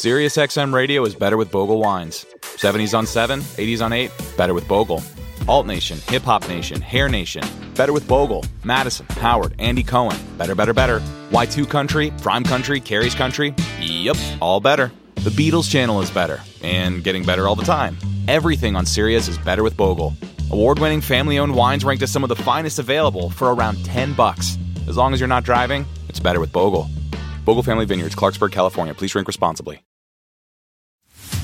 SiriusXM radio is better with Bogle wines. 70s on 7, 80s on 8, better with Bogle. Alt Nation, Hip Hop Nation, Hair Nation, better with Bogle. Madison, Howard, Andy Cohen, better, better, better. Y2 Country, Prime Country, Carrie's Country, yep, all better. The Beatles channel is better, and getting better all the time. Everything on Sirius is better with Bogle. Award-winning family-owned wines ranked as some of the finest available for around 10 bucks. As long as you're not driving, it's better with Bogle. Bogle Family Vineyards, Clarksburg, California. Please drink responsibly.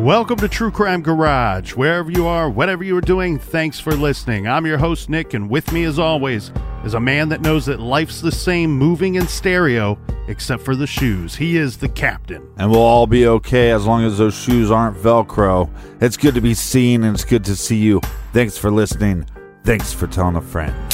Welcome to True Crime Garage. Wherever you are, whatever you are doing, thanks for listening. I'm your host, Nick, and with me, as always, is a man that knows that life's the same moving in stereo, except for the shoes. He is the captain. and we'll all be okay as long as those shoes aren't Velcro. It's good to be seen and it's good to see you. Thanks for listening. Thanks for telling a friend.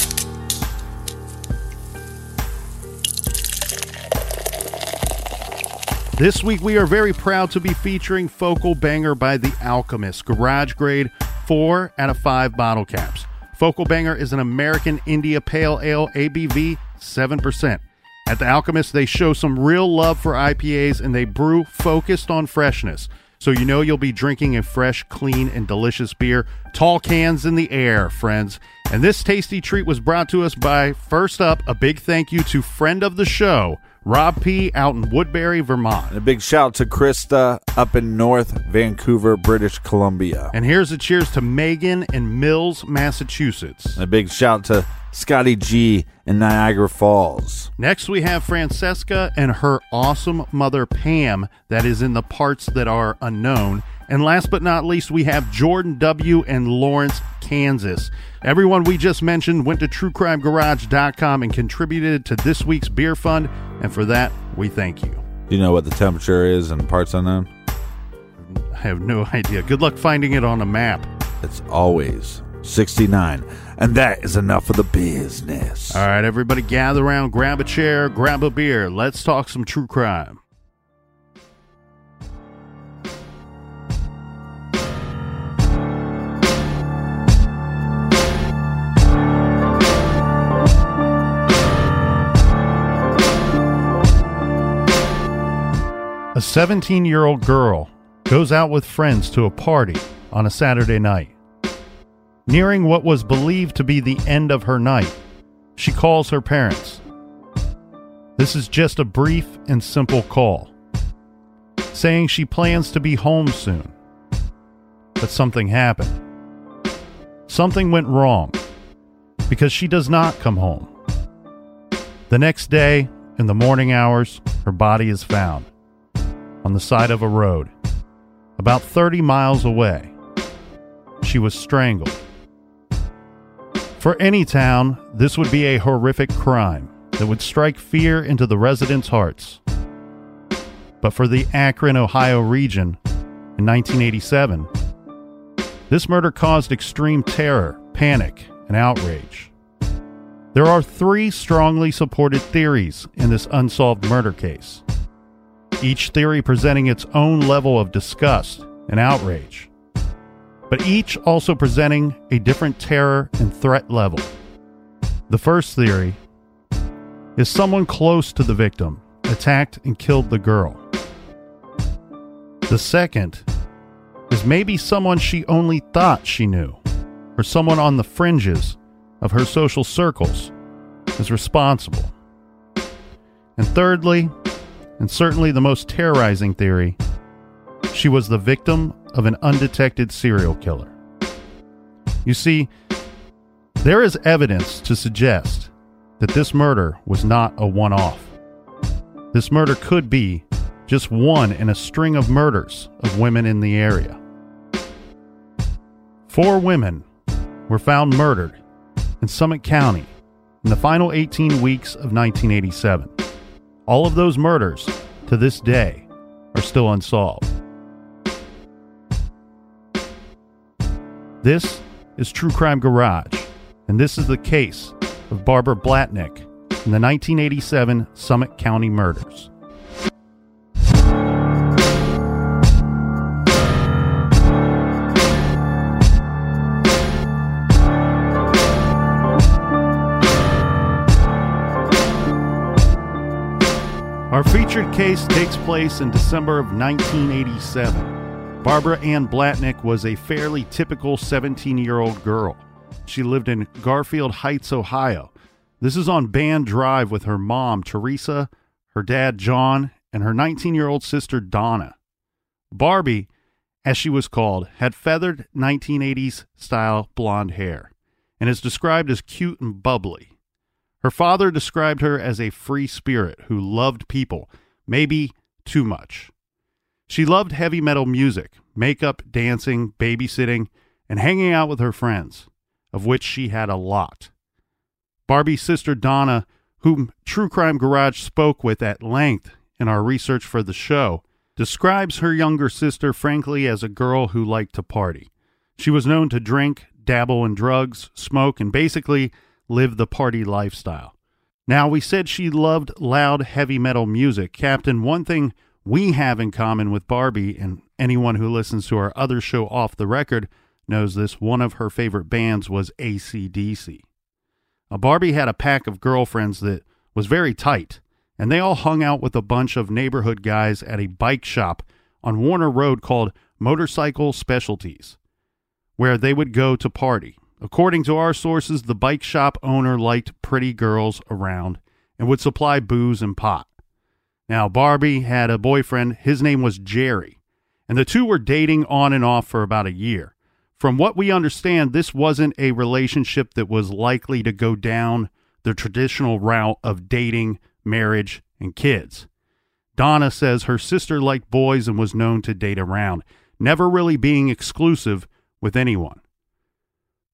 This week, we are very proud to be featuring Focal Banger by The Alchemist, garage grade 4 out of 5 bottle caps. Focal Banger is an American India Pale Ale ABV 7%. At The Alchemist, they show some real love for IPAs and they brew focused on freshness. So you know you'll be drinking a fresh, clean, and delicious beer. Tall cans in the air, friends. And this tasty treat was brought to us by, first up, a big thank you to friend of the show, Rob P. out in Woodbury, Vermont. And a big shout to Krista up in North Vancouver, British Columbia. And here's a cheers to Megan in Mills, Massachusetts. And a big shout to Scotty G in Niagara Falls. Next, we have Francesca and her awesome mother, Pam, that is in the parts that are unknown. And last but not least, we have Jordan W. and Lawrence, Kansas. Everyone we just mentioned went to truecrimegarage.com and contributed to this week's beer fund, and for that, we thank you. Do you know what the temperature is in parts unknown? I have no idea. Good luck finding it on a map. It's always 69. And that is enough of the business. All right, everybody gather around, grab a chair, grab a beer. Let's talk some true crime. A 17 year old girl goes out with friends to a party on a Saturday night. Nearing what was believed to be the end of her night, she calls her parents. This is just a brief and simple call, saying she plans to be home soon. But something happened. Something went wrong because she does not come home. The next day, in the morning hours, her body is found on the side of a road, about 30 miles away. She was strangled. For any town, this would be a horrific crime that would strike fear into the residents' hearts. But for the Akron, Ohio region in 1987, this murder caused extreme terror, panic, and outrage. There are three strongly supported theories in this unsolved murder case, each theory presenting its own level of disgust and outrage but each also presenting a different terror and threat level. The first theory is someone close to the victim attacked and killed the girl. The second is maybe someone she only thought she knew, or someone on the fringes of her social circles is responsible. And thirdly, and certainly the most terrorizing theory, she was the victim of an undetected serial killer. You see, there is evidence to suggest that this murder was not a one off. This murder could be just one in a string of murders of women in the area. Four women were found murdered in Summit County in the final 18 weeks of 1987. All of those murders, to this day, are still unsolved. This is True Crime Garage, and this is the case of Barbara Blatnick in the 1987 Summit County murders. Our featured case takes place in December of 1987. Barbara Ann Blatnick was a fairly typical 17 year old girl. She lived in Garfield Heights, Ohio. This is on Band Drive with her mom, Teresa, her dad, John, and her 19 year old sister, Donna. Barbie, as she was called, had feathered 1980s style blonde hair and is described as cute and bubbly. Her father described her as a free spirit who loved people, maybe too much. She loved heavy metal music, makeup, dancing, babysitting, and hanging out with her friends, of which she had a lot. Barbie's sister Donna, whom True Crime Garage spoke with at length in our research for the show, describes her younger sister frankly as a girl who liked to party. She was known to drink, dabble in drugs, smoke, and basically live the party lifestyle. Now, we said she loved loud, heavy metal music. Captain, one thing we have in common with Barbie, and anyone who listens to our other show off the record knows this, one of her favorite bands was ACDC. Now, Barbie had a pack of girlfriends that was very tight, and they all hung out with a bunch of neighborhood guys at a bike shop on Warner Road called Motorcycle Specialties, where they would go to party. According to our sources, the bike shop owner liked pretty girls around and would supply booze and pot. Now, Barbie had a boyfriend. His name was Jerry, and the two were dating on and off for about a year. From what we understand, this wasn't a relationship that was likely to go down the traditional route of dating, marriage, and kids. Donna says her sister liked boys and was known to date around, never really being exclusive with anyone.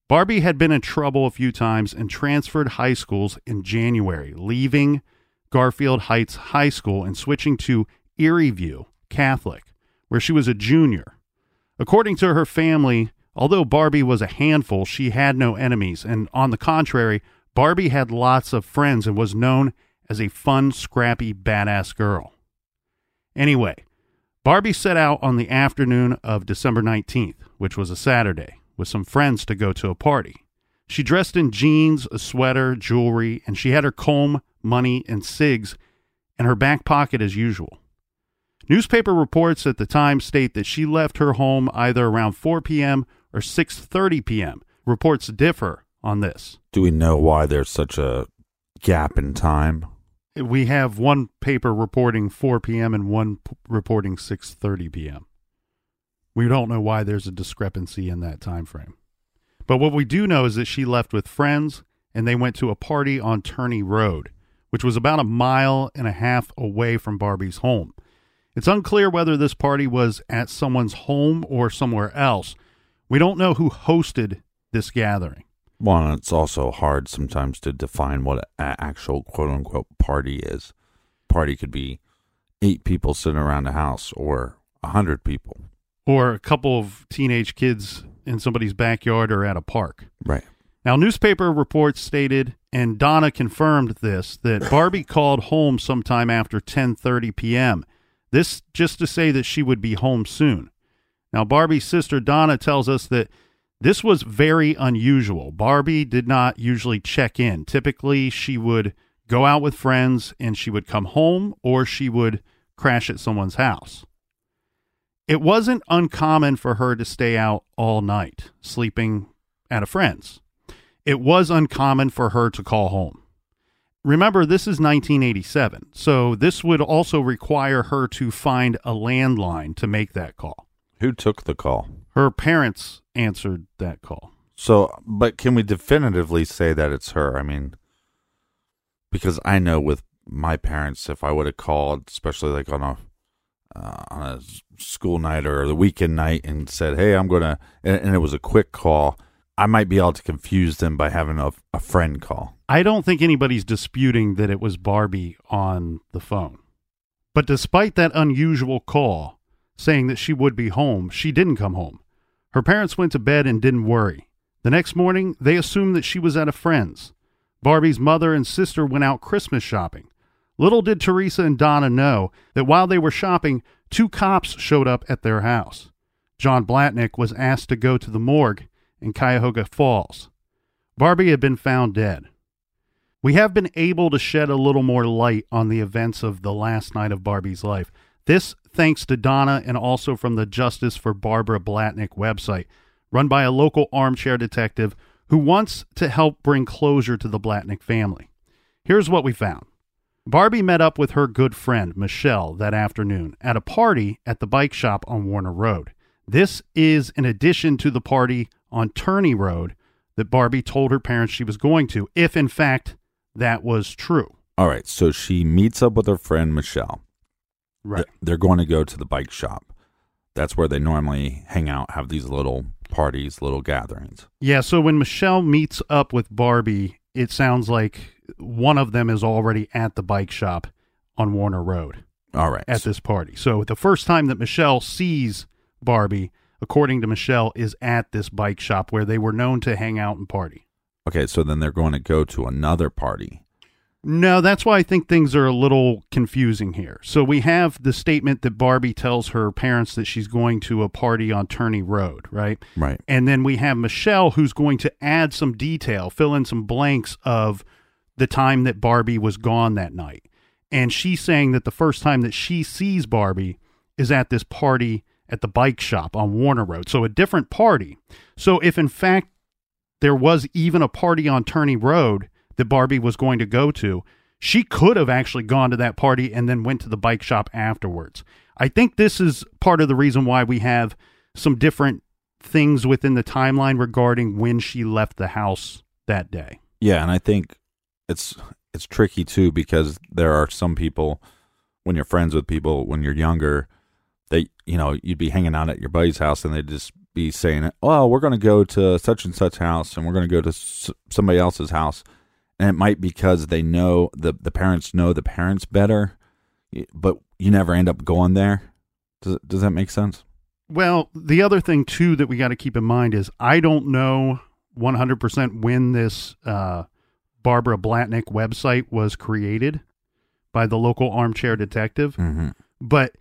Barbie had been in trouble a few times and transferred high schools in January, leaving Garfield Heights High School and switching to Erie View Catholic, where she was a junior. According to her family, although Barbie was a handful, she had no enemies, and on the contrary, Barbie had lots of friends and was known as a fun, scrappy, badass girl. Anyway, Barbie set out on the afternoon of December 19th, which was a Saturday with some friends to go to a party. She dressed in jeans, a sweater, jewelry, and she had her comb, money, and cigs in her back pocket as usual. Newspaper reports at the time state that she left her home either around 4 p.m. or 6:30 p.m. Reports differ on this. Do we know why there's such a gap in time? We have one paper reporting 4 p.m. and one p- reporting 6:30 p.m. We don't know why there's a discrepancy in that time frame. But what we do know is that she left with friends and they went to a party on Turney Road, which was about a mile and a half away from Barbie's home. It's unclear whether this party was at someone's home or somewhere else. We don't know who hosted this gathering. Well, it's also hard sometimes to define what an actual quote unquote party is. Party could be eight people sitting around a house or a hundred people. Or a couple of teenage kids in somebody's backyard or at a park. Right. Now, newspaper reports stated, and Donna confirmed this, that Barbie called home sometime after 10:30 p.m. This just to say that she would be home soon. Now, Barbie's sister Donna tells us that this was very unusual. Barbie did not usually check in. Typically, she would go out with friends and she would come home or she would crash at someone's house. It wasn't uncommon for her to stay out all night, sleeping at a friend's. it was uncommon for her to call home. Remember, this is 1987, so this would also require her to find a landline to make that call. Who took the call? Her parents answered that call. So, but can we definitively say that it's her? I mean, because I know with my parents, if I would have called, especially like on a uh, on a school night or the weekend night, and said, "Hey, I'm gonna," and, and it was a quick call, I might be able to confuse them by having a, a friend call. I don't think anybody's disputing that it was Barbie on the phone. But despite that unusual call saying that she would be home, she didn't come home. Her parents went to bed and didn't worry. The next morning, they assumed that she was at a friend's. Barbie's mother and sister went out Christmas shopping. Little did Teresa and Donna know that while they were shopping, two cops showed up at their house. John Blatnick was asked to go to the morgue in Cuyahoga Falls. Barbie had been found dead. We have been able to shed a little more light on the events of the last night of Barbie's life. This thanks to Donna and also from the Justice for Barbara Blatnick website, run by a local armchair detective who wants to help bring closure to the Blatnick family. Here's what we found. Barbie met up with her good friend, Michelle, that afternoon at a party at the bike shop on Warner Road. This is in addition to the party on Turney Road that Barbie told her parents she was going to, if in fact that was true. All right, so she meets up with her friend Michelle. Right. They're going to go to the bike shop. That's where they normally hang out, have these little parties, little gatherings. Yeah, so when Michelle meets up with Barbie, it sounds like one of them is already at the bike shop on Warner Road All right. at this party. So the first time that Michelle sees Barbie, according to Michelle, is at this bike shop where they were known to hang out and party. Okay, so then they're going to go to another party. No, that's why I think things are a little confusing here. So we have the statement that Barbie tells her parents that she's going to a party on Turney Road, right? Right. And then we have Michelle who's going to add some detail, fill in some blanks of the time that Barbie was gone that night. And she's saying that the first time that she sees Barbie is at this party at the bike shop on Warner Road. So a different party. So if in fact there was even a party on Turney Road that Barbie was going to go to, she could have actually gone to that party and then went to the bike shop afterwards. I think this is part of the reason why we have some different things within the timeline regarding when she left the house that day. Yeah, and I think it's it's tricky too because there are some people when you're friends with people when you're younger that you know you'd be hanging out at your buddy's house and they'd just be saying, "Oh, we're going to go to such and such house and we're going to go to somebody else's house." And it might because they know the the parents know the parents better, but you never end up going there. Does does that make sense? Well, the other thing too that we got to keep in mind is I don't know 100% when this uh, Barbara Blatnick website was created by the local armchair detective, Mm-hmm. but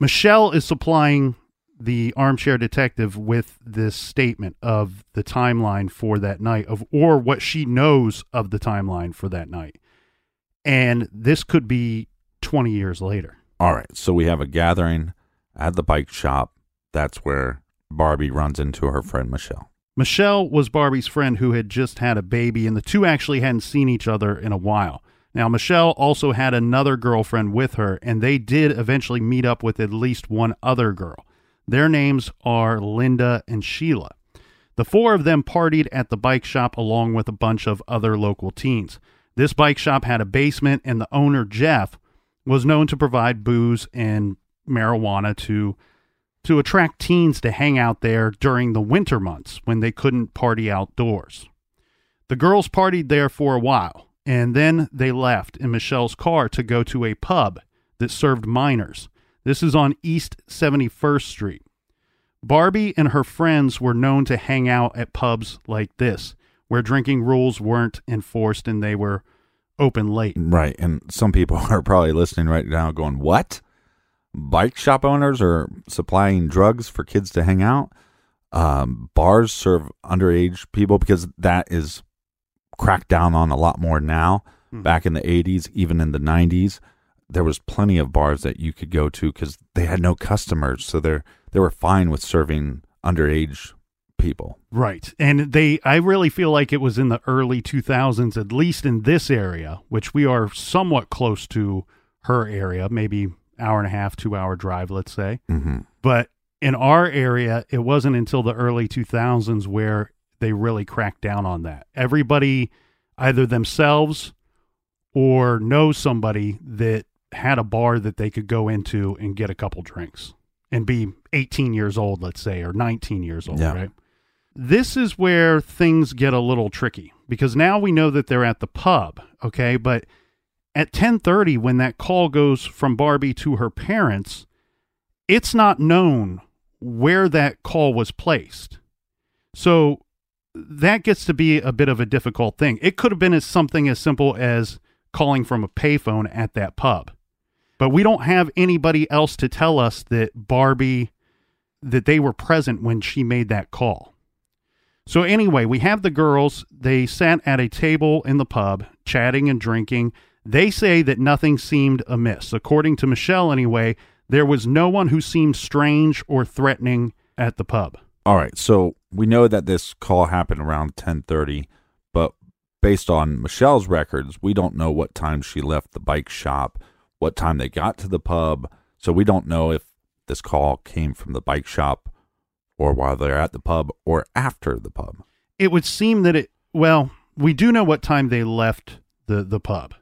Michelle is supplying the armchair detective with this statement of the timeline for that night of or what she knows of the timeline for that night. And this could be 20 years later. All right, so we have a gathering at the bike shop. That's where Barbie runs into her friend Michelle. Michelle was Barbie's friend who had just had a baby, and the two actually hadn't seen each other in a while. Now, Michelle also had another girlfriend with her, and they did eventually meet up with at least one other girl. Their names are Linda and Sheila. The four of them partied at the bike shop along with a bunch of other local teens. This bike shop had a basement, and the owner, Jeff, was known to provide booze and marijuana to to attract teens to hang out there during the winter months when they couldn't party outdoors. The girls partied there for a while, and then they left in Michelle's car to go to a pub that served minors. This is on East 71st Street. Barbie and her friends were known to hang out at pubs like this, where drinking rules weren't enforced and they were open late. Right, and some people are probably listening right now, going, "What? Bike shop owners are supplying drugs for kids to hang out? Um, bars serve underage people because that is cracked down on a lot more now. Hmm. Back in the '80s, even in the '90s, there was plenty of bars that you could go to because they had no customers, so they they were fine with serving underage people. Right. And they I really feel like it was in the early 2000s at least in this area, which we are somewhat close to her area, maybe hour and a half, 2 hour drive, let's say. Mm-hmm. But in our area, it wasn't until the early 2000s where they really cracked down on that. Everybody either themselves or know somebody that had a bar that they could go into and get a couple drinks and be 18 years old, let's say, or 19 years old, Yeah. right? This is where things get a little tricky because now we know that they're at the pub, okay? But at 10:30 when that call goes from Barbie to her parents, it's not known where that call was placed. So that gets to be a bit of a difficult thing. It could have been as something as simple as calling from a payphone at that pub. But we don't have anybody else to tell us that Barbie that they were present when she made that call. So anyway, we have the girls, they sat at a table in the pub chatting and drinking. They say that nothing seemed amiss. According to Michelle anyway, there was no one who seemed strange or threatening at the pub. All right, so we know that this call happened around 10:30, but based on Michelle's records, we don't know what time she left the bike shop, what time they got to the pub, so we don't know if this call came from the bike shop or while they're at the pub or after the pub. it would seem that it well we do know what time they left the the pub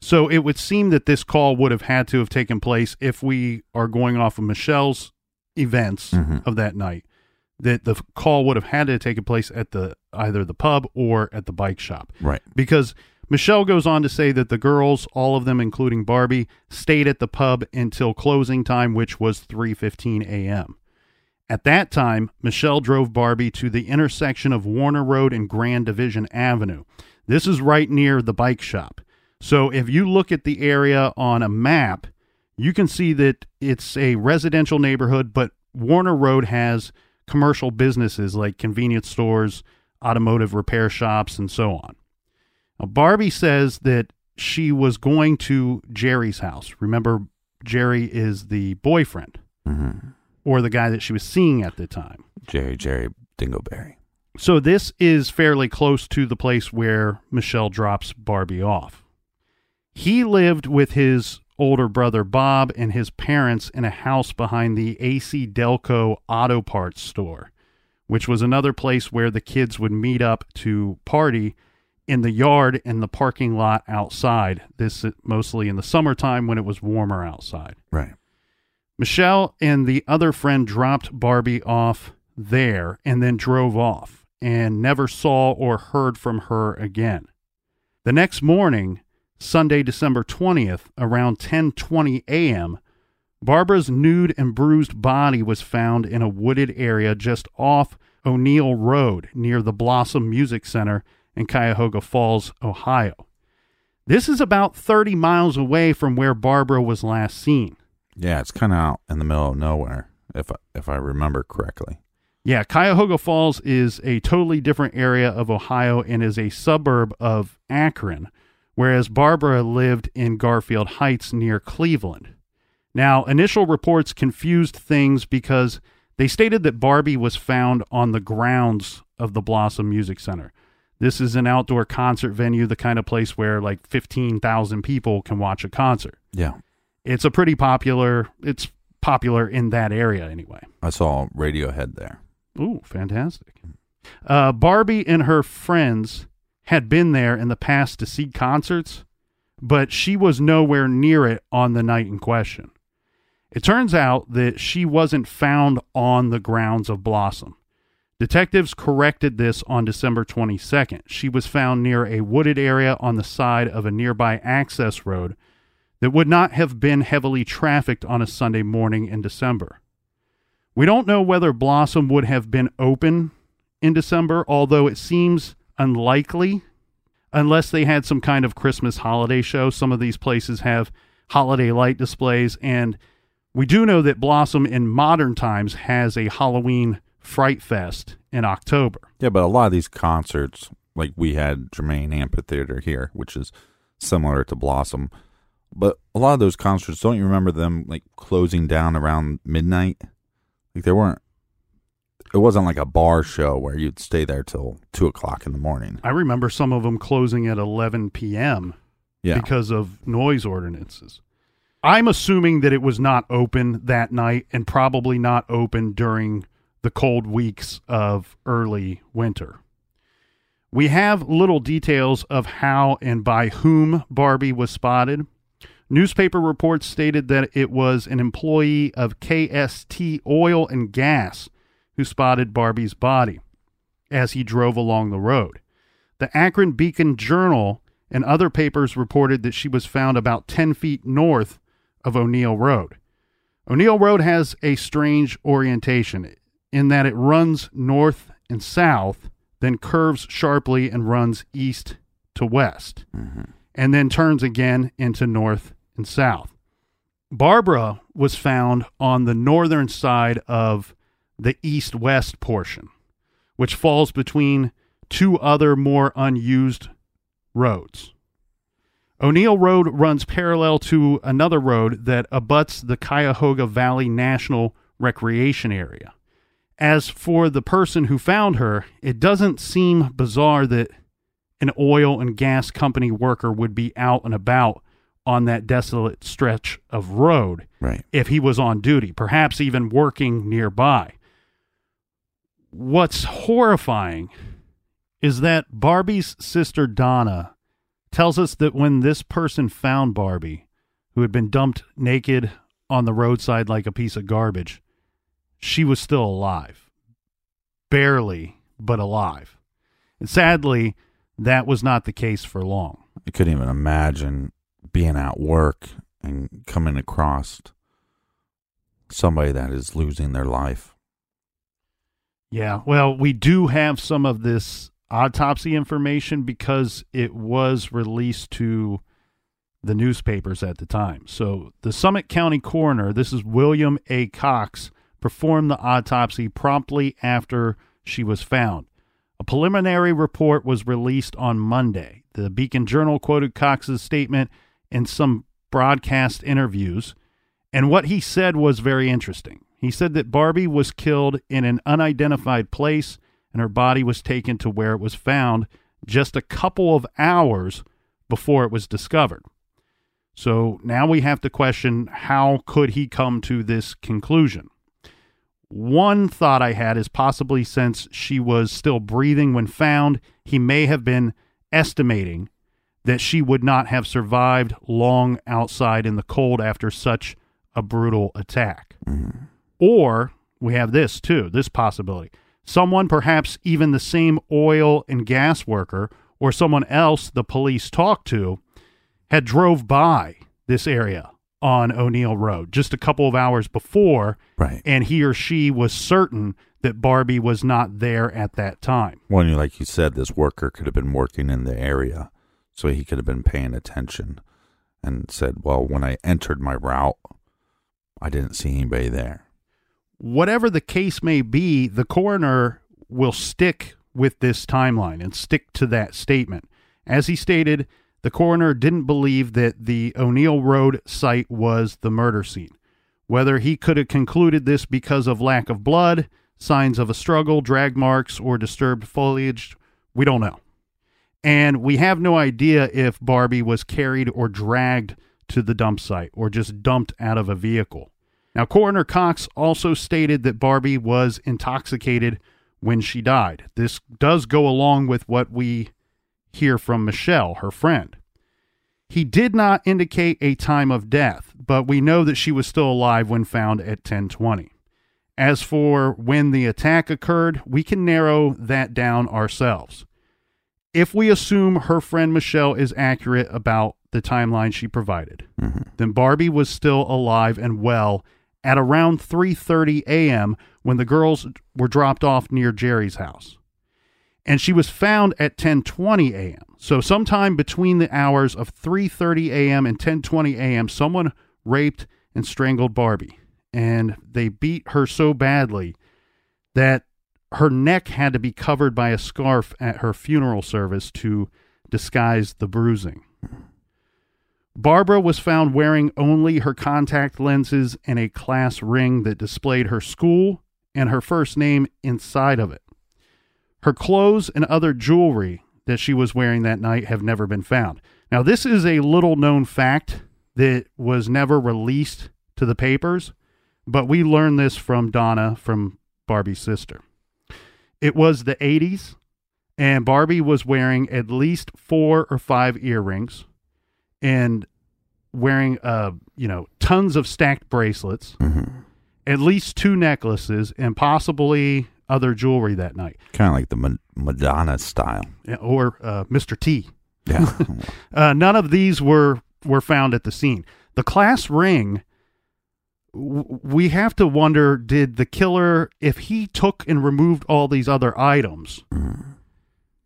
so it would seem that this call would have had to have taken place if we are going off of michelle's events Mhm. of that night that the call would have had to have taken place at the either the pub or at the bike shop Right. because Michelle goes on to say that the girls, all of them including Barbie, stayed at the pub until closing time which was 3:15 a.m. At that time, Michelle drove Barbie to the intersection of Warner Road and Grand Division Avenue. This is right near the bike shop. So if you look at the area on a map, you can see that it's a residential neighborhood, but Warner Road has commercial businesses like convenience stores, automotive repair shops, and so on. Barbie says that she was going to Jerry's house. Remember, Jerry is the boyfriend Mm-hmm. or the guy that she was seeing at the time. Jerry Jerry Dingleberry. So this is fairly close to the place where Michelle drops Barbie off. He lived with his older brother Bob and his parents in a house behind the AC Delco auto parts store, which was another place where the kids would meet up to party in the yard and the parking lot outside. This mostly in the summertime when it was warmer outside. Right. Michelle and the other friend dropped Barbie off there and then drove off and never saw or heard from her again. The next morning, Sunday, December 20th, around 10:20 a.m., Barbara's nude and bruised body was found in a wooded area just off O'Neill Road near the Blossom Music Center in Cuyahoga Falls, Ohio. This is about 30 miles away from where Barbara was last seen. Yeah, it's kind of out in the middle of nowhere, if I, if I remember correctly. Yeah, Cuyahoga Falls is a totally different area of Ohio and is a suburb of Akron, whereas Barbara lived in Garfield Heights near Cleveland. Now, initial reports confused things because they stated that Barbie was found on the grounds of the Blossom Music Center. This is an outdoor concert venue, the kind of place where like 15,000 people can watch a concert. Yeah. It's a pretty popular, it's popular in that area anyway. I saw Radiohead there. Ooh, fantastic. Uh, Barbie and her friends had been there in the past to see concerts, but she was nowhere near it on the night in question. It turns out that she wasn't found on the grounds of Blossom. Detectives corrected this on December 22nd. She was found near a wooded area on the side of a nearby access road that would not have been heavily trafficked on a Sunday morning in December. We don't know whether Blossom would have been open in December, although it seems unlikely unless they had some kind of Christmas holiday show. Some of these places have holiday light displays, and we do know that Blossom in modern times has a Halloween Fright Fest in October. Yeah, but a lot of these concerts, like we had Germain Amphitheater here, which is similar to Blossom, but a lot of those concerts, don't you remember them like closing down around midnight? Like they weren't. it wasn't like a bar show where you'd stay there till two o'clock in the morning. I remember some of them closing at 11 p.m. Yeah, because of noise ordinances. I'm assuming that it was not open that night and probably not open during the cold weeks of early winter. We have little details of how and by whom Barbie was spotted. Newspaper reports stated that it was an employee of KST Oil and Gas who spotted Barbie's body as he drove along the road. The Akron Beacon Journal and other papers reported that she was found about 10 feet north of O'Neill Road. O'Neill Road has a strange orientation in that it runs north and south, then curves sharply and runs east to west, mm-hmm. and then turns again into north and south. Barbara was found on the northern side of the east west portion, which falls between two other more unused roads. O'Neill Road runs parallel to another road that abuts the Cuyahoga Valley National Recreation Area. As for the person who found her, it doesn't seem bizarre that an oil and gas company worker would be out and about on that desolate stretch of road right. if he was on duty, perhaps even working nearby. What's horrifying is that Barbie's sister Donna tells us that when this person found Barbie, who had been dumped naked on the roadside like a piece of garbage, she was still alive. Barely, but alive. And sadly, that was not the case for long. I couldn't even imagine being at work and coming across somebody that is losing their life. Yeah, well, we do have some of this autopsy information because it was released to the newspapers at the time. So, the Summit County coroner, this is William A. Cox, performed the autopsy promptly after she was found. A preliminary report was released on Monday. The Beacon Journal quoted Cox's statement in some broadcast interviews, and what he said was very interesting. He said that Barbie was killed in an unidentified place and her body was taken to where it was found just a couple of hours before it was discovered. So now we have to question how could he come to this conclusion? One thought I had is possibly since she was still breathing when found, he may have been estimating that she would not have survived long outside in the cold after such a brutal attack. Mm-hmm. Or we have this too, this possibility. Someone, perhaps even the same oil and gas worker, or someone else the police talked to, had drove by this area on O'Neill Road just a couple of hours before, Right. and he or she was certain that Barbie was not there at that time. Well, like you said, this worker could have been working in the area, so he could have been paying attention and said, Well, when I entered my route, I didn't see anybody there. whatever the case may be, the coroner will stick with this timeline and stick to that statement. As he stated, the coroner didn't believe that the O'Neill Road site was the murder scene. Whether he could have concluded this because of lack of blood, signs of a struggle, drag marks, or disturbed foliage, we don't know. And we have no idea if Barbie was carried or dragged to the dump site or just dumped out of a vehicle. Now, Coroner Cox also stated that Barbie was intoxicated when she died. This does go along with what we hear from Michelle, her friend. He did not indicate a time of death, but we know that she was still alive when found at 1020. As for when the attack occurred, we can narrow that down ourselves. If we assume her friend Michelle is accurate about the timeline she provided, mm-hmm. then Barbie was still alive and well at around 3:30 a.m. when the girls were dropped off near Jerry's house. And she was found at 10:20 a.m. So sometime between the hours of 3:30 a.m. and 10:20 a.m. someone raped and strangled Barbie and they beat her so badly that her neck had to be covered by a scarf at her funeral service to disguise the bruising. Barbara was found wearing only her contact lenses and a class ring that displayed her school and her first name inside of it. Her clothes and other jewelry that she was wearing that night have never been found. Now, this is a little known fact that was never released to the papers, but we learned this from Donna, from Barbie's sister. It was the 80s, and Barbie was wearing at least four or five earrings and wearing, uh, you know, tons of stacked bracelets, at least two necklaces, and possibly other jewelry that night, Kind of like the Ma- Madonna style. or uh, Mr. T. Yeah. Uh, none of these were were found at the scene. The class ring. w- We have to wonder: Did the killer, if he took and removed all these other items,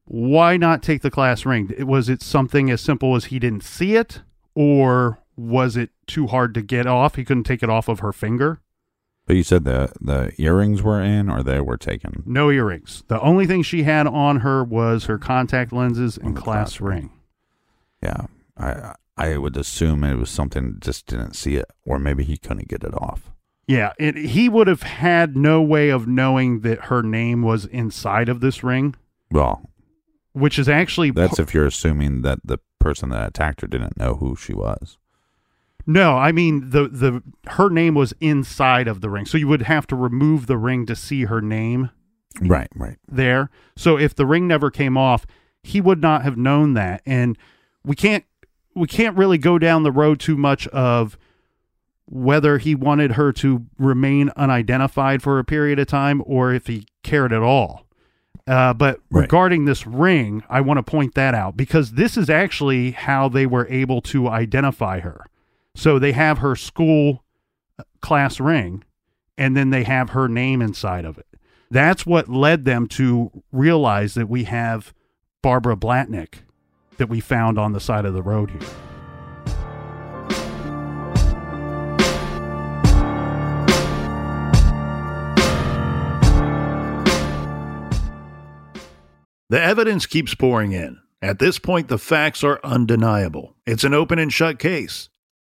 why not take the class ring? Was it something as simple as he didn't see it, or was it too hard to get off? He couldn't take it off of her finger. But you said the the earrings were in or they were taken. No earrings. The only thing she had on her was her contact lenses and class, ring. Yeah. I I would assume it was something just didn't see it or maybe he couldn't get it off. Yeah, it, he would have had no way of knowing that her name was inside of this ring, Well, which is actually that's if you're assuming that the person that attacked her didn't know who she was. No. I mean the the her name was inside of the ring, so you would have to remove the ring to see her name Right, right. there. So if the ring never came off, he would not have known that, and we can't we can't really go down the road too much of whether he wanted her to remain unidentified for a period of time or if he cared at all. Uh, but Right. regarding this ring, I want to point that out because this is actually how they were able to identify her. So they have her school uh, class ring, and then they have her name inside of it. That's what led them to realize that we have Barbara Blatnick that we found on the side of the road here. The evidence keeps pouring in. At this point, the facts are undeniable. It's an open and shut case.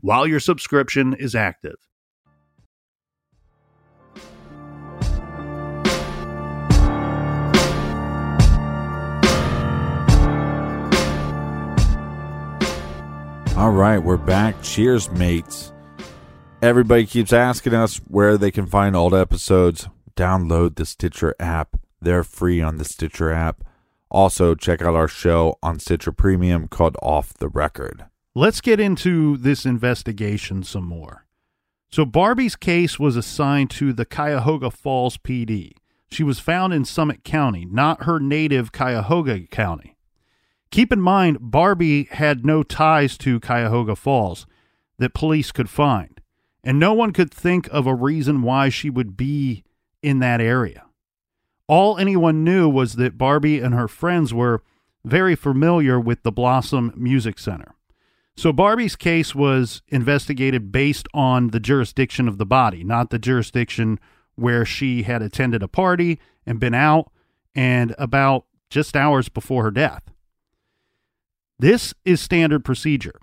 while your subscription is active. All right, we're back. Cheers, mates. Everybody keeps asking us where they can find old episodes. Download the Stitcher app. They're free on the Stitcher app. Also, check out our show on Stitcher Premium called Off the Record. Let's get into this investigation some more. So, Barbie's case was assigned to the Cuyahoga Falls PD. She was found in Summit County, not her native Cuyahoga County. Keep in mind, Barbie had no ties to Cuyahoga Falls that police could find, and no one could think of a reason why she would be in that area. All anyone knew was that Barbie and her friends were very familiar with the Blossom Music Center. So Barbie's case was investigated based on the jurisdiction of the body, not the jurisdiction where she had attended a party and been out and about just hours before her death. This is standard procedure.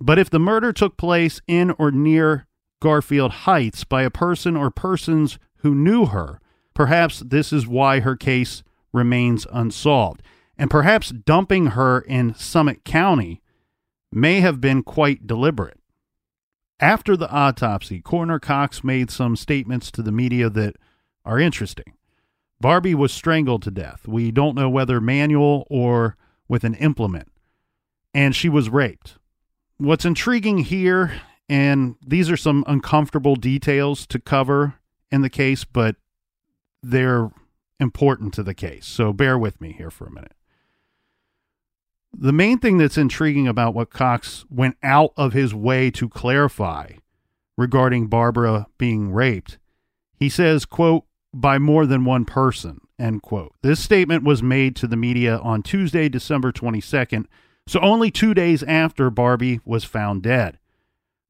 But if the murder took place in or near Garfield Heights by a person or persons who knew her, perhaps this is why her case remains unsolved. And perhaps dumping her in Summit County may have been quite deliberate. After the autopsy, Coroner Cox made some statements to the media that are interesting. Barbie was strangled to death. We don't know whether manual or with an implement. And she was raped. What's intriguing here, and these are some uncomfortable details to cover in the case, but they're important to the case. So bear with me here for a minute. The main thing that's intriguing about what Cox went out of his way to clarify regarding Barbara being raped, he says, quote, by more than one person, end quote. This statement was made to the media on Tuesday, December 22nd, so only two days after Barbie was found dead.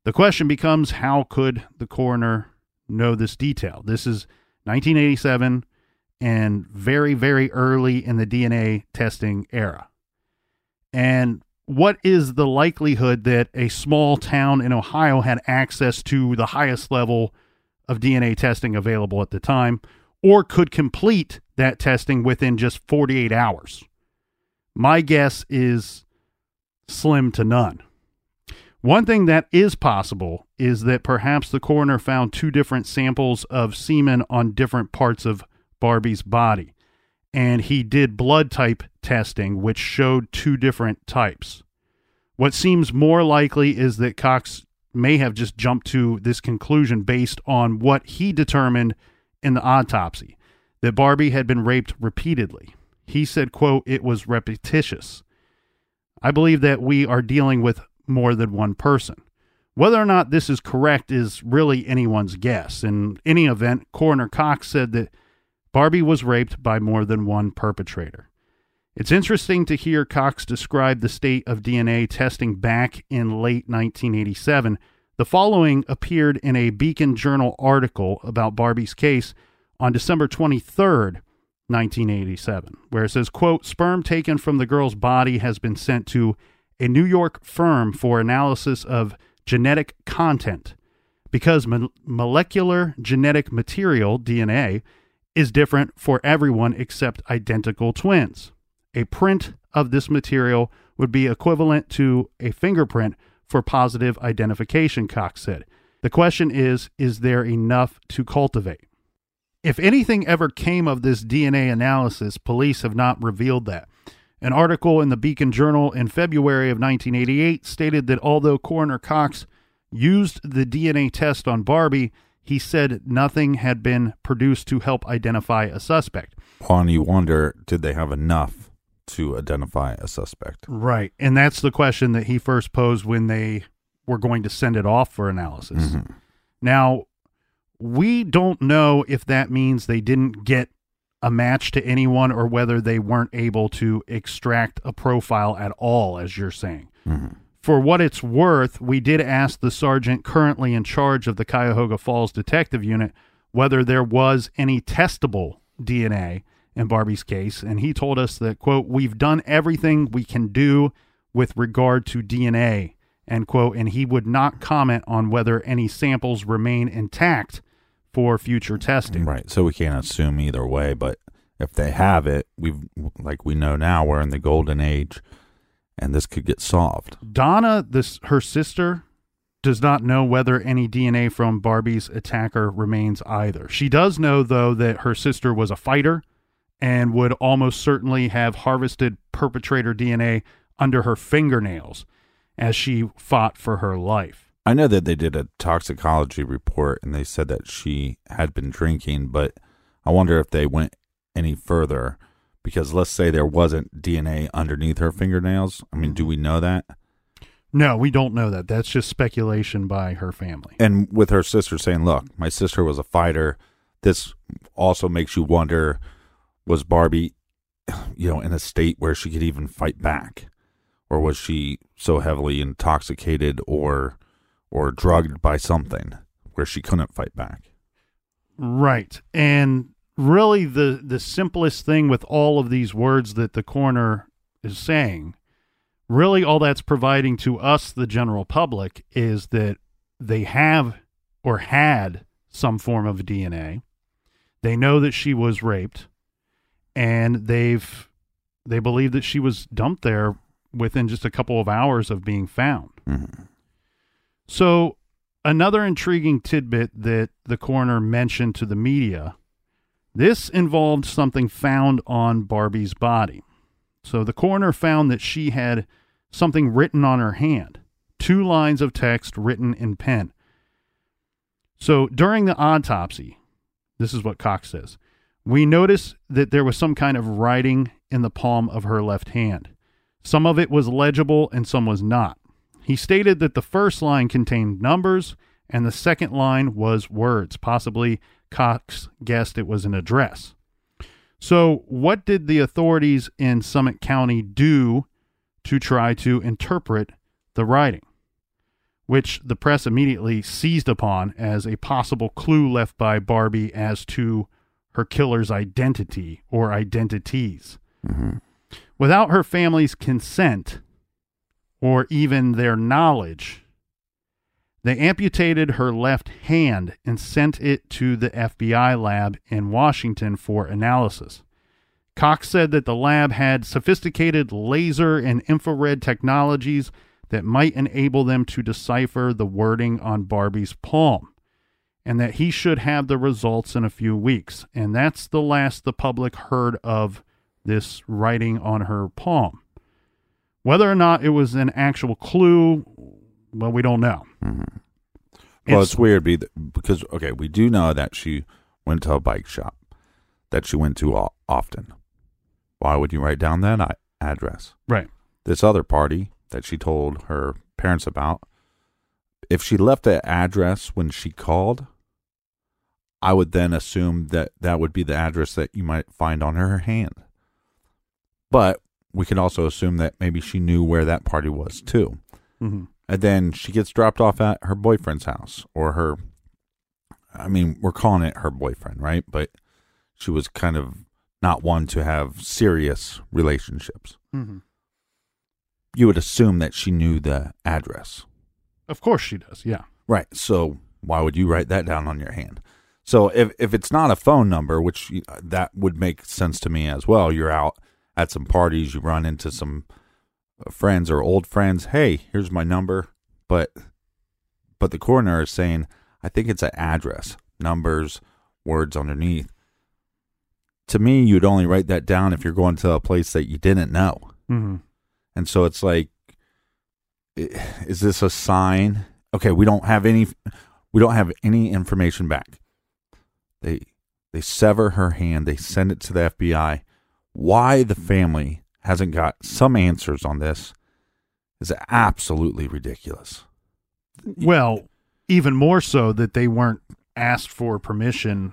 The question becomes how could the coroner know this detail? This is 1987 and very, very early in the DNA testing era. And what is the likelihood that a small town in Ohio had access to the highest level of DNA testing available at the time or could complete that testing within just 48 hours? My guess is slim to none. One thing that is possible is that perhaps the coroner found two different samples of semen on different parts of Barbie's body and he did blood type testing, which showed two different types. What seems more likely is that Cox may have just jumped to this conclusion based on what he determined in the autopsy that Barbie had been raped repeatedly. He said, quote, it was repetitious. I believe that we are dealing with more than one person. Whether or not this is correct is really anyone's guess. In any event, Coroner Cox said that Barbie was raped by more than one perpetrator. It's interesting to hear Cox describe the state of DNA testing back in late 1987. The following appeared in a Beacon Journal article about Barbie's case on December 23rd, 1987, where it says, quote, sperm taken from the girl's body has been sent to a New York firm for analysis of genetic content because mo- molecular genetic material, DNA, is different for everyone except identical twins. A print of this material would be equivalent to a fingerprint for positive identification, Cox said. The question is is there enough to cultivate? If anything ever came of this DNA analysis, police have not revealed that. An article in the Beacon Journal in February of 1988 stated that although Coroner Cox used the DNA test on Barbie, he said nothing had been produced to help identify a suspect. Juan, you wonder, did they have enough to identify a suspect? Right. And that's the question that he first posed when they were going to send it off for analysis. Mhm. Now, we don't know if that means they didn't get a match to anyone or whether they weren't able to extract a profile at all, as you're saying. Mhm. For what it's worth, we did ask the sergeant currently in charge of the Cuyahoga Falls Detective Unit whether there was any testable DNA in Barbie's case, and he told us that, quote, we've done everything we can do with regard to DNA, end quote, and he would not comment on whether any samples remain intact for future testing. Right. So we can't assume either way, but if they have it, we've like we know now we're in the golden age and this could get solved. Donna, this her sister, does not know whether any DNA from Barbie's attacker remains either. She does know though that her sister was a fighter and would almost certainly have harvested perpetrator DNA under her fingernails as she fought for her life. I know that they did a toxicology report and they said that she had been drinking, but I wonder if they went any further because let's say there wasn't DNA underneath her fingernails. I mean, do we know that? No, we don't know that. That's just speculation by her family. And with her sister saying, "Look, my sister was a fighter," this also makes you wonder: Was Barbie, you know, in a state where she could even fight back, or was she so heavily intoxicated or or drugged by something where she couldn't fight back? Right. And really the the simplest thing with all of these words that the coroner is saying, really all that's providing to us the general public is that they have or had some form of DNA. They know that she was raped and they've they believe that she was dumped there within just a couple of hours of being found. Mm-hmm. So, another intriguing tidbit that the coroner mentioned to the media this involved something found on Barbie's body. So, the coroner found that she had something written on her hand, two lines of text written in pen. So, during the autopsy, this is what Cox says. We noticed that there was some kind of writing in the palm of her left hand. Some of it was legible and some was not. He stated that the first line contained numbers and the second line was words. Possibly Cox guessed it was an address. So, what did the authorities in Summit County do to try to interpret the writing? Which the press immediately seized upon as a possible clue left by Barbie as to her killer's identity or identities. Mm-hmm. Without her family's consent or even their knowledge, they amputated her left hand and sent it to the FBI lab in Washington for analysis. Cox said that the lab had sophisticated laser and infrared technologies that might enable them to decipher the wording on Barbie's palm, and that he should have the results in a few weeks. And that's the last the public heard of this writing on her palm. Whether or not it was an actual clue, well, we don't know. Well, it's, weird be- because okay, we do know that she went to a bike shop that she went to often. Why would you write down that address? right. This other party that she told her parents about, if she left the address when she called, I would then assume that that would be the address that you might find on her hand. But we could also assume that maybe she knew where that party was too. hmm and then she gets dropped off at her boyfriend's house or her i mean we're calling it her boyfriend right but she was kind of not one to have serious relationships hmm you would assume that she knew the address Of course she does. Yeah. right so why would you write that down on your hand so if if it's not a phone number which that would make sense to me as well you're out at some parties you run into some uh, friends or old friends hey here's my number but but the coroner is saying i think it's an address numbers words underneath. To me you'd only write that down if you're going to a place that you didn't know. Hmm and so it's like is this a sign? Okay we don't have any we don't have any information back. They they sever her hand. They send it to the FBI why the family hasn't got some answers on this is absolutely ridiculous Well, even more so that they weren't asked for permission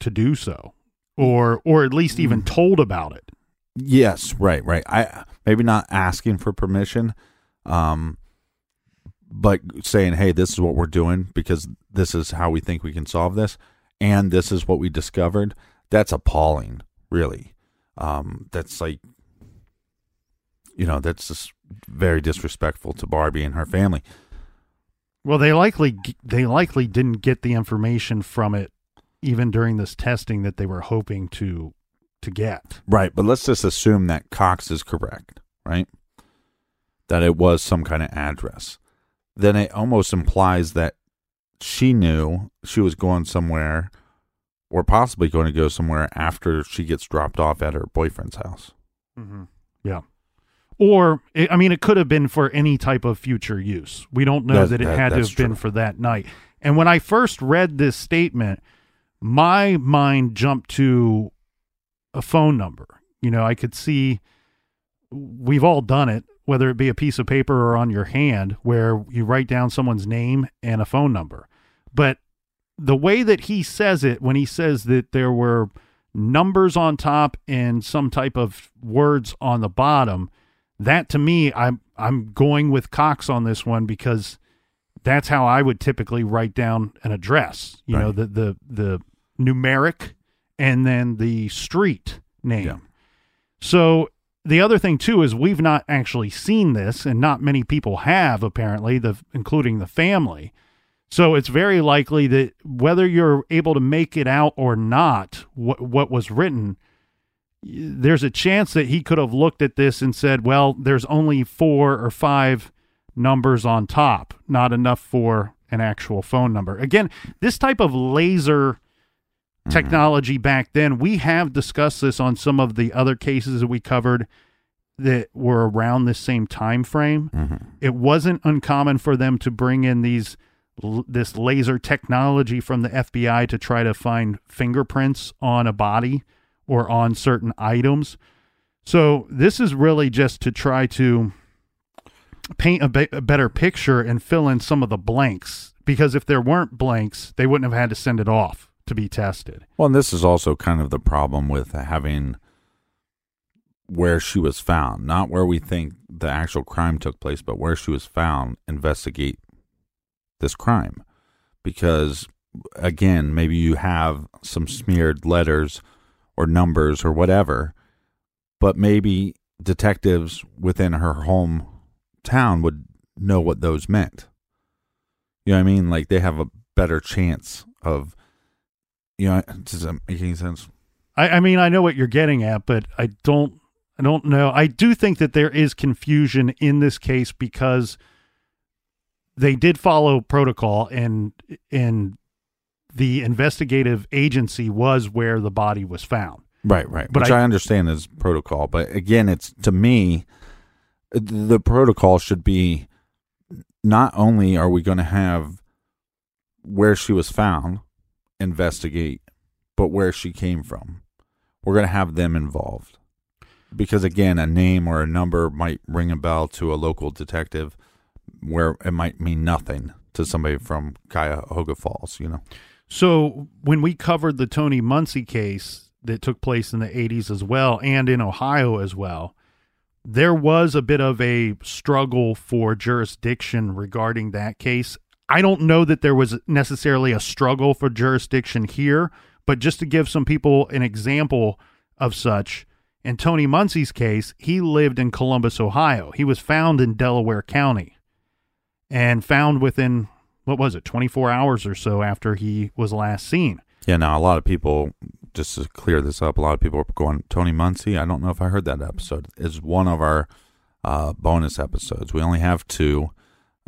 to do so, or or at least even told about it. Yes, right, right. I maybe not asking for permission, um, but saying, "Hey, this is what we're doing because this is how we think we can solve this, and this is what we discovered." That's appalling, really. Um, that's like, you know, that's just very disrespectful to Barbie and her family. Well, they likely they likely didn't get the information from it even during this testing that they were hoping to to get. Right, but let's just assume that Cox is correct, right? That it was some kind of address. Then it almost implies that she knew she was going somewhere or possibly going to go somewhere after she gets dropped off at her boyfriend's house. Mm-hmm. Yeah. Or I mean, it could have been for any type of future use. We don't know That- that, it that- had to have been for that night. And when I first read this statement, my mind jumped to a phone number. You know, I could see we've all done it, whether it be a piece of paper or on your hand, where you write down someone's name and a phone number. But the way that he says it, when he says that there were numbers on top and some type of words on the bottom, that to me, I'm I'm going with Cox on this one because that's how I would typically write down an address. You know, the the the numeric and then the street name. Yeah. So the other thing too is we've not actually seen this, and not many people have apparently, the including the family. So it's very likely that whether you're able to make it out or not, what what was written, there's a chance that he could have looked at this and said, well, there's only four or five numbers on top, not enough for an actual phone number. Again, this type of laser mm-hmm. technology back then, we have discussed this on some of the other cases that we covered that were around this same time frame. Mm-hmm. It wasn't uncommon for them to bring in these this laser technology from the FBI to try to find fingerprints on a body or on certain items. So this is really just to try to paint a, be- a better picture and fill in some of the blanks because if there weren't blanks, they wouldn't have had to send it off to be tested. Well, and this is also kind of the problem with having where she was found, not where we think the actual crime took place, but where she was found, investigate this crime. Because, again, maybe you have some smeared letters or numbers or whatever, but maybe detectives within her hometown would know what those meant. You know what I mean? Like they have a better chance of, you know, does that make any sense? I, I mean, I know what you're getting at, but I don't, I don't know. I do think that there is confusion in this case because they did follow protocol, and and the investigative agency was where the body was found. Right, right. But Which I- I, understand is protocol, but again, it's to me, the protocol should be not only are we going to have where she was found investigate, but where she came from. We're going to have them involved because again, a name or a number might ring a bell to a local detective, where it might mean nothing to somebody from Cuyahoga Falls. You know. So when we covered the Tony Muncie case that took place in the 80s as well, and in Ohio as well, there was a bit of a struggle for jurisdiction regarding that case. I don't know that there was necessarily a struggle for jurisdiction here, but just to give some people an example of such, in Tony Muncie's case, he lived in Columbus, Ohio. He was found in Delaware County and found within, what was it, 24 hours or so after he was last seen. Yeah, now a lot of people, just to clear this up, a lot of people are going, Tony Muncie, I don't know if I heard that episode, is one of our uh, bonus episodes. We only have two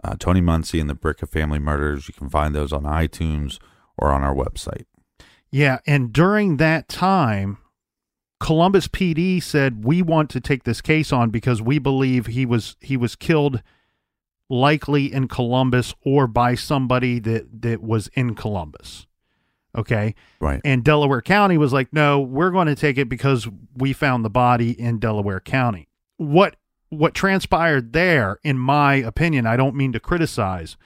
uh, Tony Muncie and the Bricka Family Murders. You can find those on iTunes or on our website. Yeah, and during that time, Columbus PD said we want to take this case on because we believe he was he was killed likely in Columbus or by somebody that that was in Columbus. Okay? Right. And Delaware County was like, "No, we're going to take it because we found the body in Delaware County." What what transpired there in my opinion, I don't mean to criticize,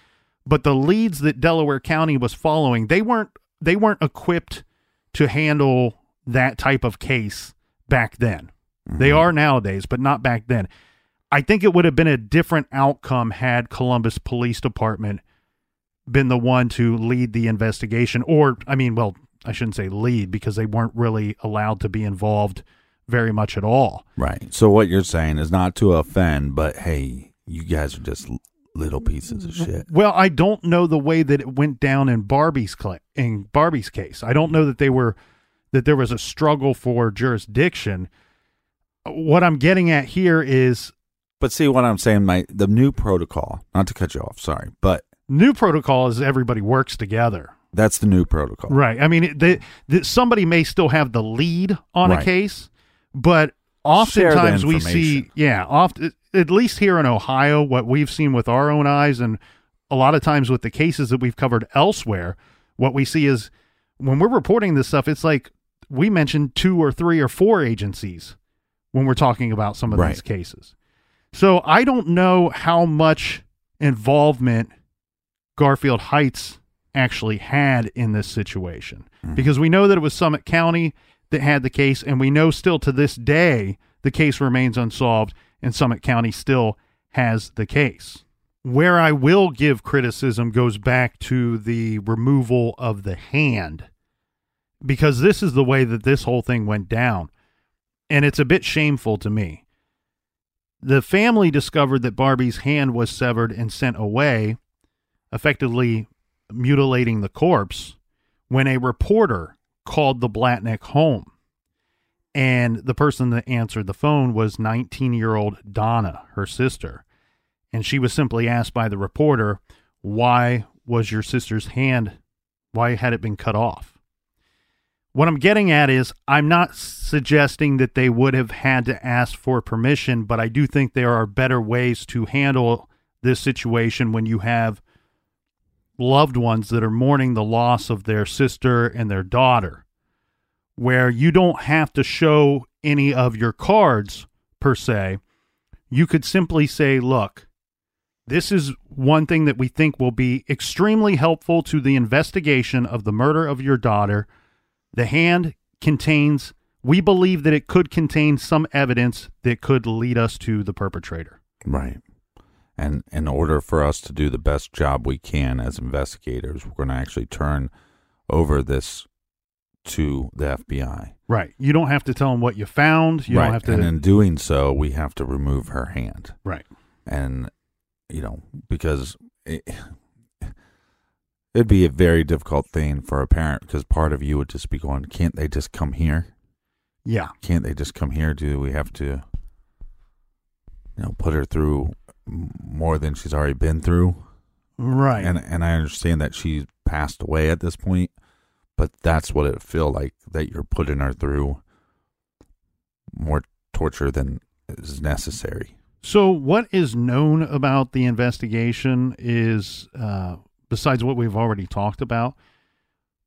but the leads that Delaware County was following, they weren't they weren't equipped to handle that type of case back then. They mm-hmm. are nowadays, but not back then. I think it would have been a different outcome had Columbus Police Department been the one to lead the investigation or I mean, well, I shouldn't say lead because they weren't really allowed to be involved very much at all. Right. So what you're saying is not to offend, but hey, you guys are just little pieces of shit. Well, I don't know the way that it went down in Barbie's cla in Barbie's case. I don't know that they were that there was a struggle for jurisdiction. What I'm getting at here is But see what I'm saying, my the new protocol, not to cut you off, sorry, but new protocol is everybody works together. that's the new protocol. Right. I mean, it- the, the, somebody may still have the lead on a case, but oftentimes we see, yeah, oft, at least here in Ohio, what we've seen with our own eyes, and a lot of times with the cases that we've covered elsewhere, what we see is when we're reporting this stuff, it's like we mentioned two or three or four agencies when we're talking about some of these cases. So I don't know how much involvement Garfield Heights actually had in this situation mm-hmm. because we know that it was Summit County that had the case, and we know still to this day the case remains unsolved, and Summit County still has the case. Where I will give criticism goes back to the removal of the hand because this is the way that this whole thing went down, and it's a bit shameful to me. The family discovered that Barbie's hand was severed and sent away, effectively mutilating the corpse, when a reporter called the Blatnick home. And the person that answered the phone was 19 year old Donna, her sister. And she was simply asked by the reporter, Why was your sister's hand, why had it been cut off? What I'm getting at is, I'm not suggesting that they would have had to ask for permission, but I do think there are better ways to handle this situation when you have loved ones that are mourning the loss of their sister and their daughter, where you don't have to show any of your cards per se. You could simply say, look, this is one thing that we think will be extremely helpful to the investigation of the murder of your daughter. The hand contains, we believe that it could contain some evidence that could lead us to the perpetrator. Right. And in order for us to do the best job we can as investigators, we're going to actually turn over this to the FBI. Right. You don't have to tell them what you found. You right. don't have to. And in doing so, we have to remove her hand. right. And, you know, because it, it'd be a very difficult thing for a parent because part of you would just be going, can't they just come here? Yeah. Can't they just come here? Do we have to, you know, put her through more than she's already been through? Right. and and I understand that she's passed away at this point, but that's what it feel like that you're putting her through more torture than is necessary. So, what is known about the investigation is, uh, besides what we've already talked about,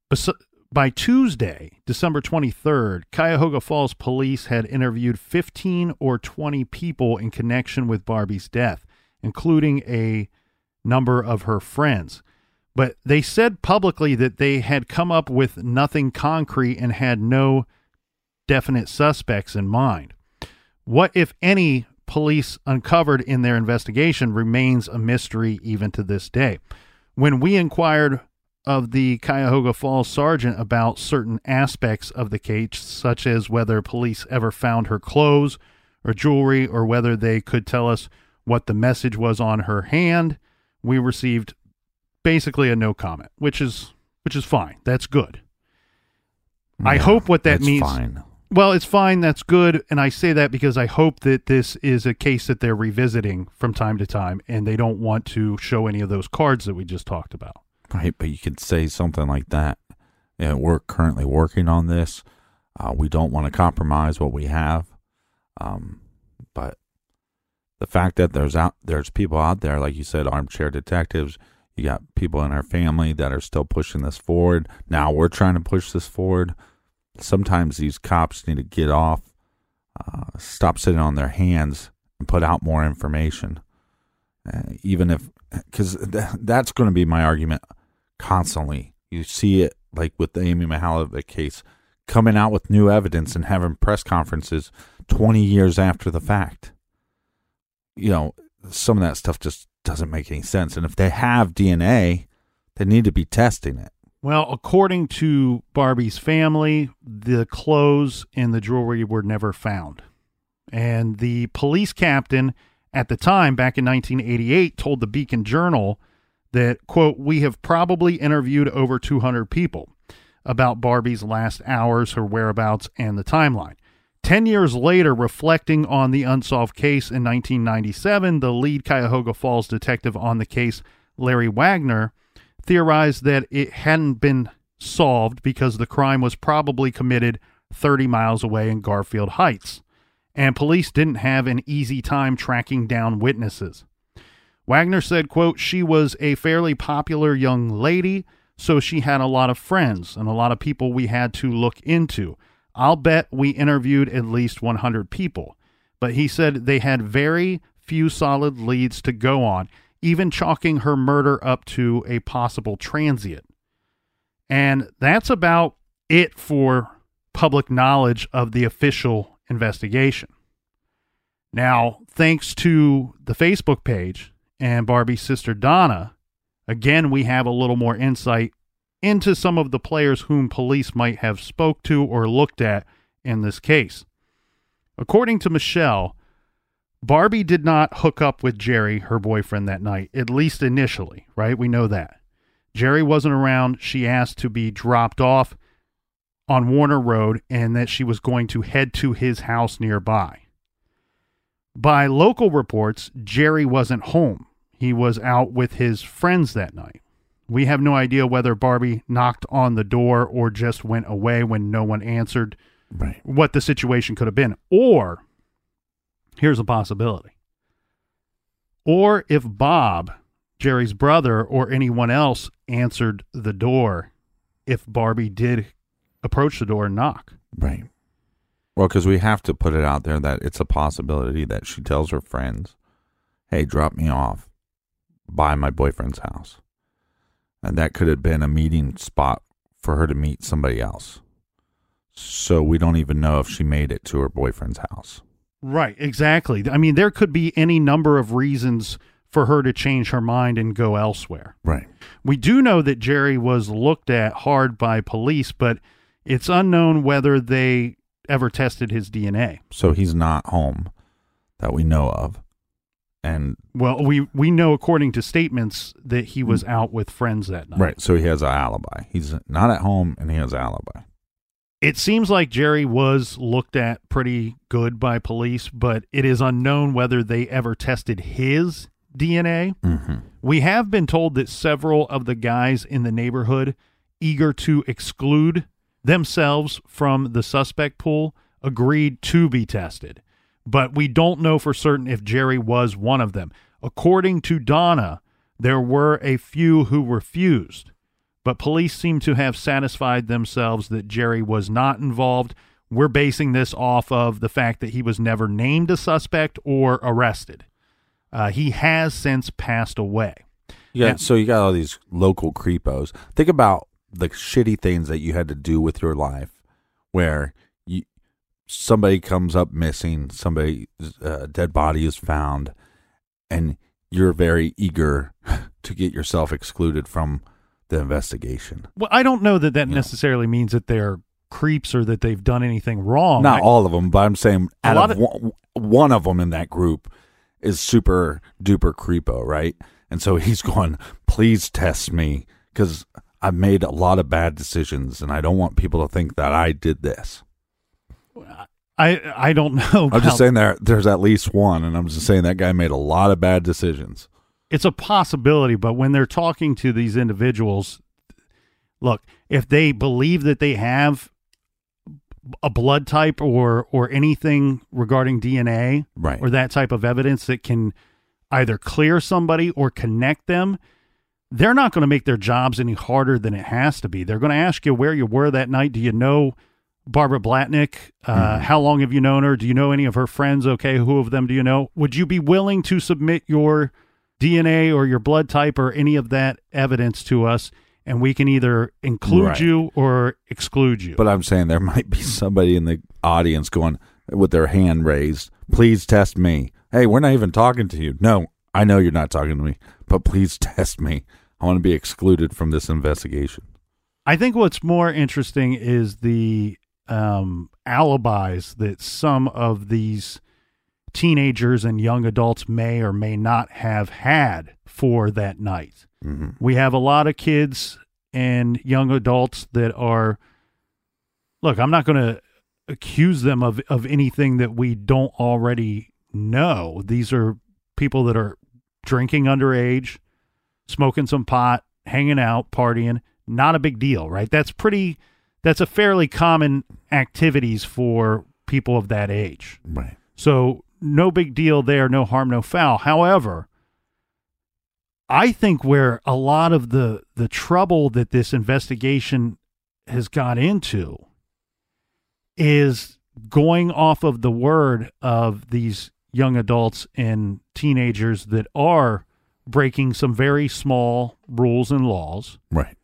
bes- by Tuesday, December 23rd, Cuyahoga Falls police had interviewed 15 or 20 people in connection with Barbie's death, including a number of her friends. But they said publicly that they had come up with nothing concrete and had no definite suspects in mind. What, if any, police uncovered in their investigation remains a mystery even to this day. When we inquired of the Cuyahoga Falls sergeant about certain aspects of the case, such as whether police ever found her clothes or jewelry, or whether they could tell us what the message was on her hand, we received basically a no comment, which is which is fine. That's good. I hope what that means. Fine. Well, it's fine. That's good. And I say that because I hope that this is a case that they're revisiting from time to time and they don't want to show any of those cards that we just talked about. Right, but you could say something like that. Yeah, we're currently working on this. Uh, we don't want to compromise what we have. Um, but the fact that there's out there's people out there, like you said, armchair detectives. You got people in our family that are still pushing this forward. Now we're trying to push this forward. Sometimes these cops need to get off, uh, stop sitting on their hands, and put out more information. Uh, even if, because th- that's going to be my argument constantly. You see it like with the Amy Mihaljevic case, coming out with new evidence and having press conferences 20 years after the fact. You know, some of that stuff just doesn't make any sense. And if they have DNA, they need to be testing it. Well, according to Barbie's family, the clothes and the jewelry were never found. And the police captain at the time, back in 1988, told the Beacon Journal that, quote, we have probably interviewed over 200 people about Barbie's last hours, her whereabouts, and the timeline. Ten years later, reflecting on the unsolved case in 1997, the lead Cuyahoga Falls detective on the case, Larry Wagner, theorized that it hadn't been solved because the crime was probably committed 30 miles away in Garfield Heights, and police didn't have an easy time tracking down witnesses. Wagner said, quote, she was a fairly popular young lady, so she had a lot of friends and a lot of people we had to look into. I'll bet we interviewed at least 100 people. But he said they had very few solid leads to go on, even chalking her murder up to a possible transient. And that's about it for public knowledge of the official investigation. Now, thanks to the Facebook page and Barbie's sister Donna, again we have a little more insight into some of the players whom police might have spoke to or looked at in this case. According to Michelle, Barbie did not hook up with Jerry, her boyfriend, that night, at least initially, right? We know that. Jerry wasn't around. She asked to be dropped off on Warner Road and that she was going to head to his house nearby. By local reports, Jerry wasn't home. He was out with his friends that night. We have no idea whether Barbie knocked on the door or just went away when no one answered, Right. what the situation could have been. Or, here's a possibility. Or if Bob, Jerry's brother, or anyone else answered the door, if Barbie did approach the door and knock. Right. Well, because we have to put it out there that it's a possibility that she tells her friends, "Hey, drop me off by my boyfriend's house," and that could have been a meeting spot for her to meet somebody else. So we don't even know if she made it to her boyfriend's house. Right, exactly. I mean, there could be any number of reasons for her to change her mind and go elsewhere. Right. We do know that Jerry was looked at hard by police, but it's unknown whether they ever tested his DNA. So he's not home that we know of, and Well, we we know according to statements that he was mm. out with friends that night. right, so he has an alibi. He's not at home, and he has an alibi. It seems like Jerry was looked at pretty good by police, but it is unknown whether they ever tested his DNA. Mm-hmm. We have been told that several of the guys in the neighborhood, eager to exclude themselves from the suspect pool, agreed to be tested. But we don't know for certain if Jerry was one of them. According to Donna, there were a few who refused, but police seem to have satisfied themselves that Jerry was not involved. We're basing this off of the fact that he was never named a suspect or arrested. Uh, he has since passed away. Yeah, Yeah. so you got all these local creepos. Think about the shitty things that you had to do with your life, where you somebody comes up missing, somebody uh, dead body is found, and you're very eager to get yourself excluded from the investigation. Well, I don't know that that Yeah. necessarily means that they're creeps or that they've done anything wrong. Not I- all of them, but I'm saying out of of- one, one of them in that group is super duper creepo, right? And so he's going, please test me because I've made a lot of bad decisions and I don't want people to think that I did this. I I don't know. I'm just saying there there's at least one, and I'm just saying that guy made a lot of bad decisions. It's a possibility, but when they're talking to these individuals, look, if they believe that they have a blood type or or anything regarding DNA Right. or that type of evidence that can either clear somebody or connect them, they're not going to make their jobs any harder than it has to be. They're going to ask you where you were that night. Do you know Barbara Blatnick? Uh, How long have you known her? Do you know any of her friends? Okay, who of them do you know? Would you be willing to submit your DNA or your blood type or any of that evidence to us? And we can either include Right. you or exclude you. But I'm saying there might be somebody in the audience going with their hand raised, please test me. Hey, we're not even talking to you. No, I know you're not talking to me, but please test me. I want to be excluded from this investigation. I think what's more interesting is the um, alibis that some of these teenagers and young adults may or may not have had for that night. hmm We have a lot of kids and young adults that are. Look, I'm not going to accuse them of, of anything that we don't already know. These are people that are drinking underage, smoking some pot, hanging out, partying. Not a big deal, right? That's pretty. That's a fairly common activities for people of that age. Right. So no big deal there, no harm, no foul. However, I think where a lot of the the trouble that this investigation has got into is going off of the word of these young adults and teenagers that are breaking some very small rules and laws. Right.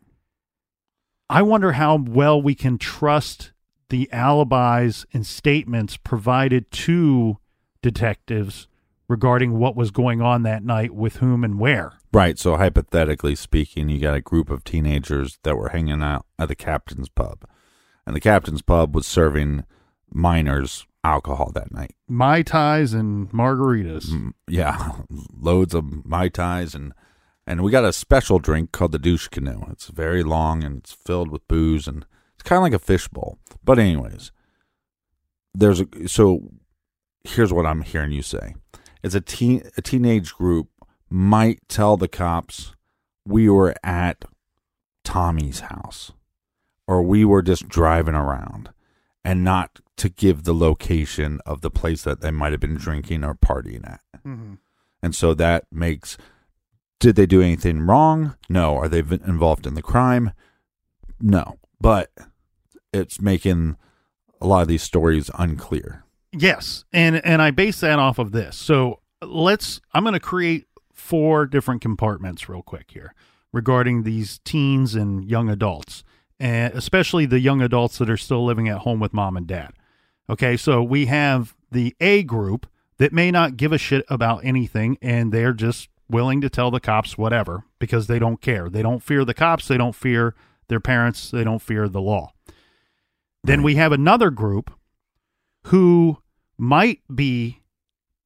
I wonder how well we can trust the alibis and statements provided to detectives regarding what was going on that night with whom and where. Right. So hypothetically speaking, you got a group of teenagers that were hanging out at the captain's pub, and the captain's pub was serving minors alcohol that night. Mai tais and margaritas. Mm, yeah, loads of mai tais and and we got a special drink called the douche canoe. It's very long and it's filled with booze and It's kind of like a fishbowl. But anyways, there's a so here's what I'm hearing you say. It's a teen a teenage group might tell the cops we were at Tommy's house or we were just driving around and not to give the location of the place that they might have been drinking or partying at. Mm-hmm. And so that makes did they do anything wrong? No. Are they involved in the crime? No. But it's making a lot of these stories unclear. Yes, and and I base that off of this. So let's. I'm going to create four different compartments real quick here regarding these teens and young adults, and especially the young adults that are still living at home with mom and dad. Okay, so we have the A group that may not give a shit about anything, and they're just willing to tell the cops whatever because they don't care. They don't fear the cops. They don't fear their parents. They don't fear the law. Then we have another group who might be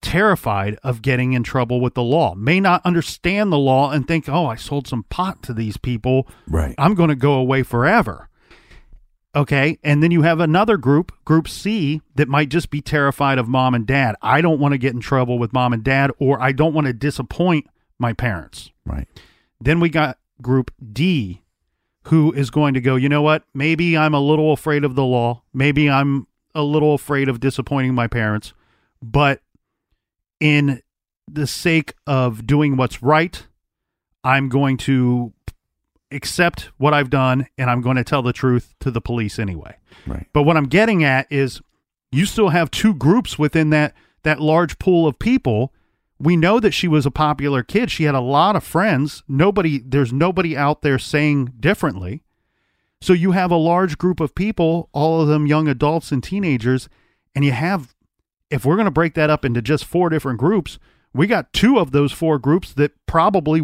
terrified of getting in trouble with the law, may not understand the law and think, oh, I sold some pot to these people. Right. I'm going to go away forever. Okay. And then you have another group, Group C, that might just be terrified of mom and dad. I don't want to get in trouble with mom and dad, or I don't want to disappoint my parents. Right. Then we got Group D, who is going to go, you know what? Maybe I'm a little afraid of the law. Maybe I'm a little afraid of disappointing my parents. But in the sake of doing what's right, I'm going to accept what I've done and I'm going to tell the truth to the police anyway. Right. But what I'm getting at is you still have two groups within that that large pool of people. We know that she was a popular kid. She had a lot of friends. Nobody there's nobody out there saying differently. So you have a large group of people, all of them young adults and teenagers, and you have if we're going to break that up into just four different groups, we got two of those four groups that probably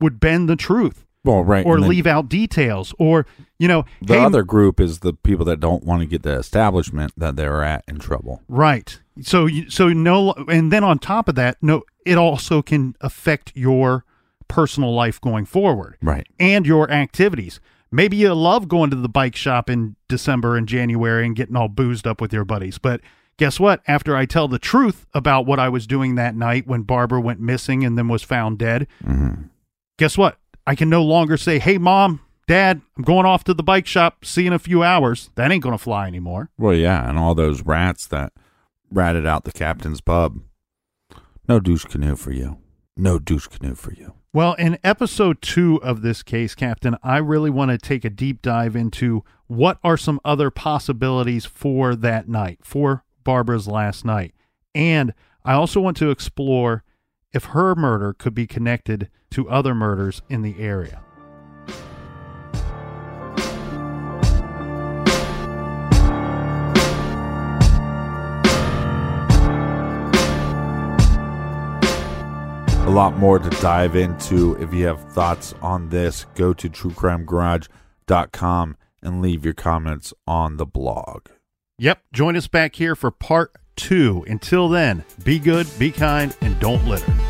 would bend the truth Well, right. or leave out details or you know the hey, other group is the people that don't want to get the establishment that they're at in trouble. Right. So you, so no and then on top of that, no it also can affect your personal life going forward Right. and your activities. Maybe you love going to the bike shop in December and January and getting all boozed up with your buddies, but guess what? After I tell the truth about what I was doing that night when Barbara went missing and then was found dead, mm-hmm. guess what? I can no longer say, "Hey mom, dad, I'm going off to the bike shop, see you in a few hours." That ain't going to fly anymore. Well, yeah, and all those rats that ratted out the captain's pub. No douche canoe for you. No douche canoe for you. Well, in episode two of this case, Captain, I really want to take a deep dive into what are some other possibilities for that night, for Barbara's last night. And I also want to explore if her murder could be connected to other murders in the area. A lot more to dive into. If you have thoughts on this, go to truecrimegarage.com and leave your comments on the blog. Yep, join us back here for part two. Until then, be good, be kind, and don't litter.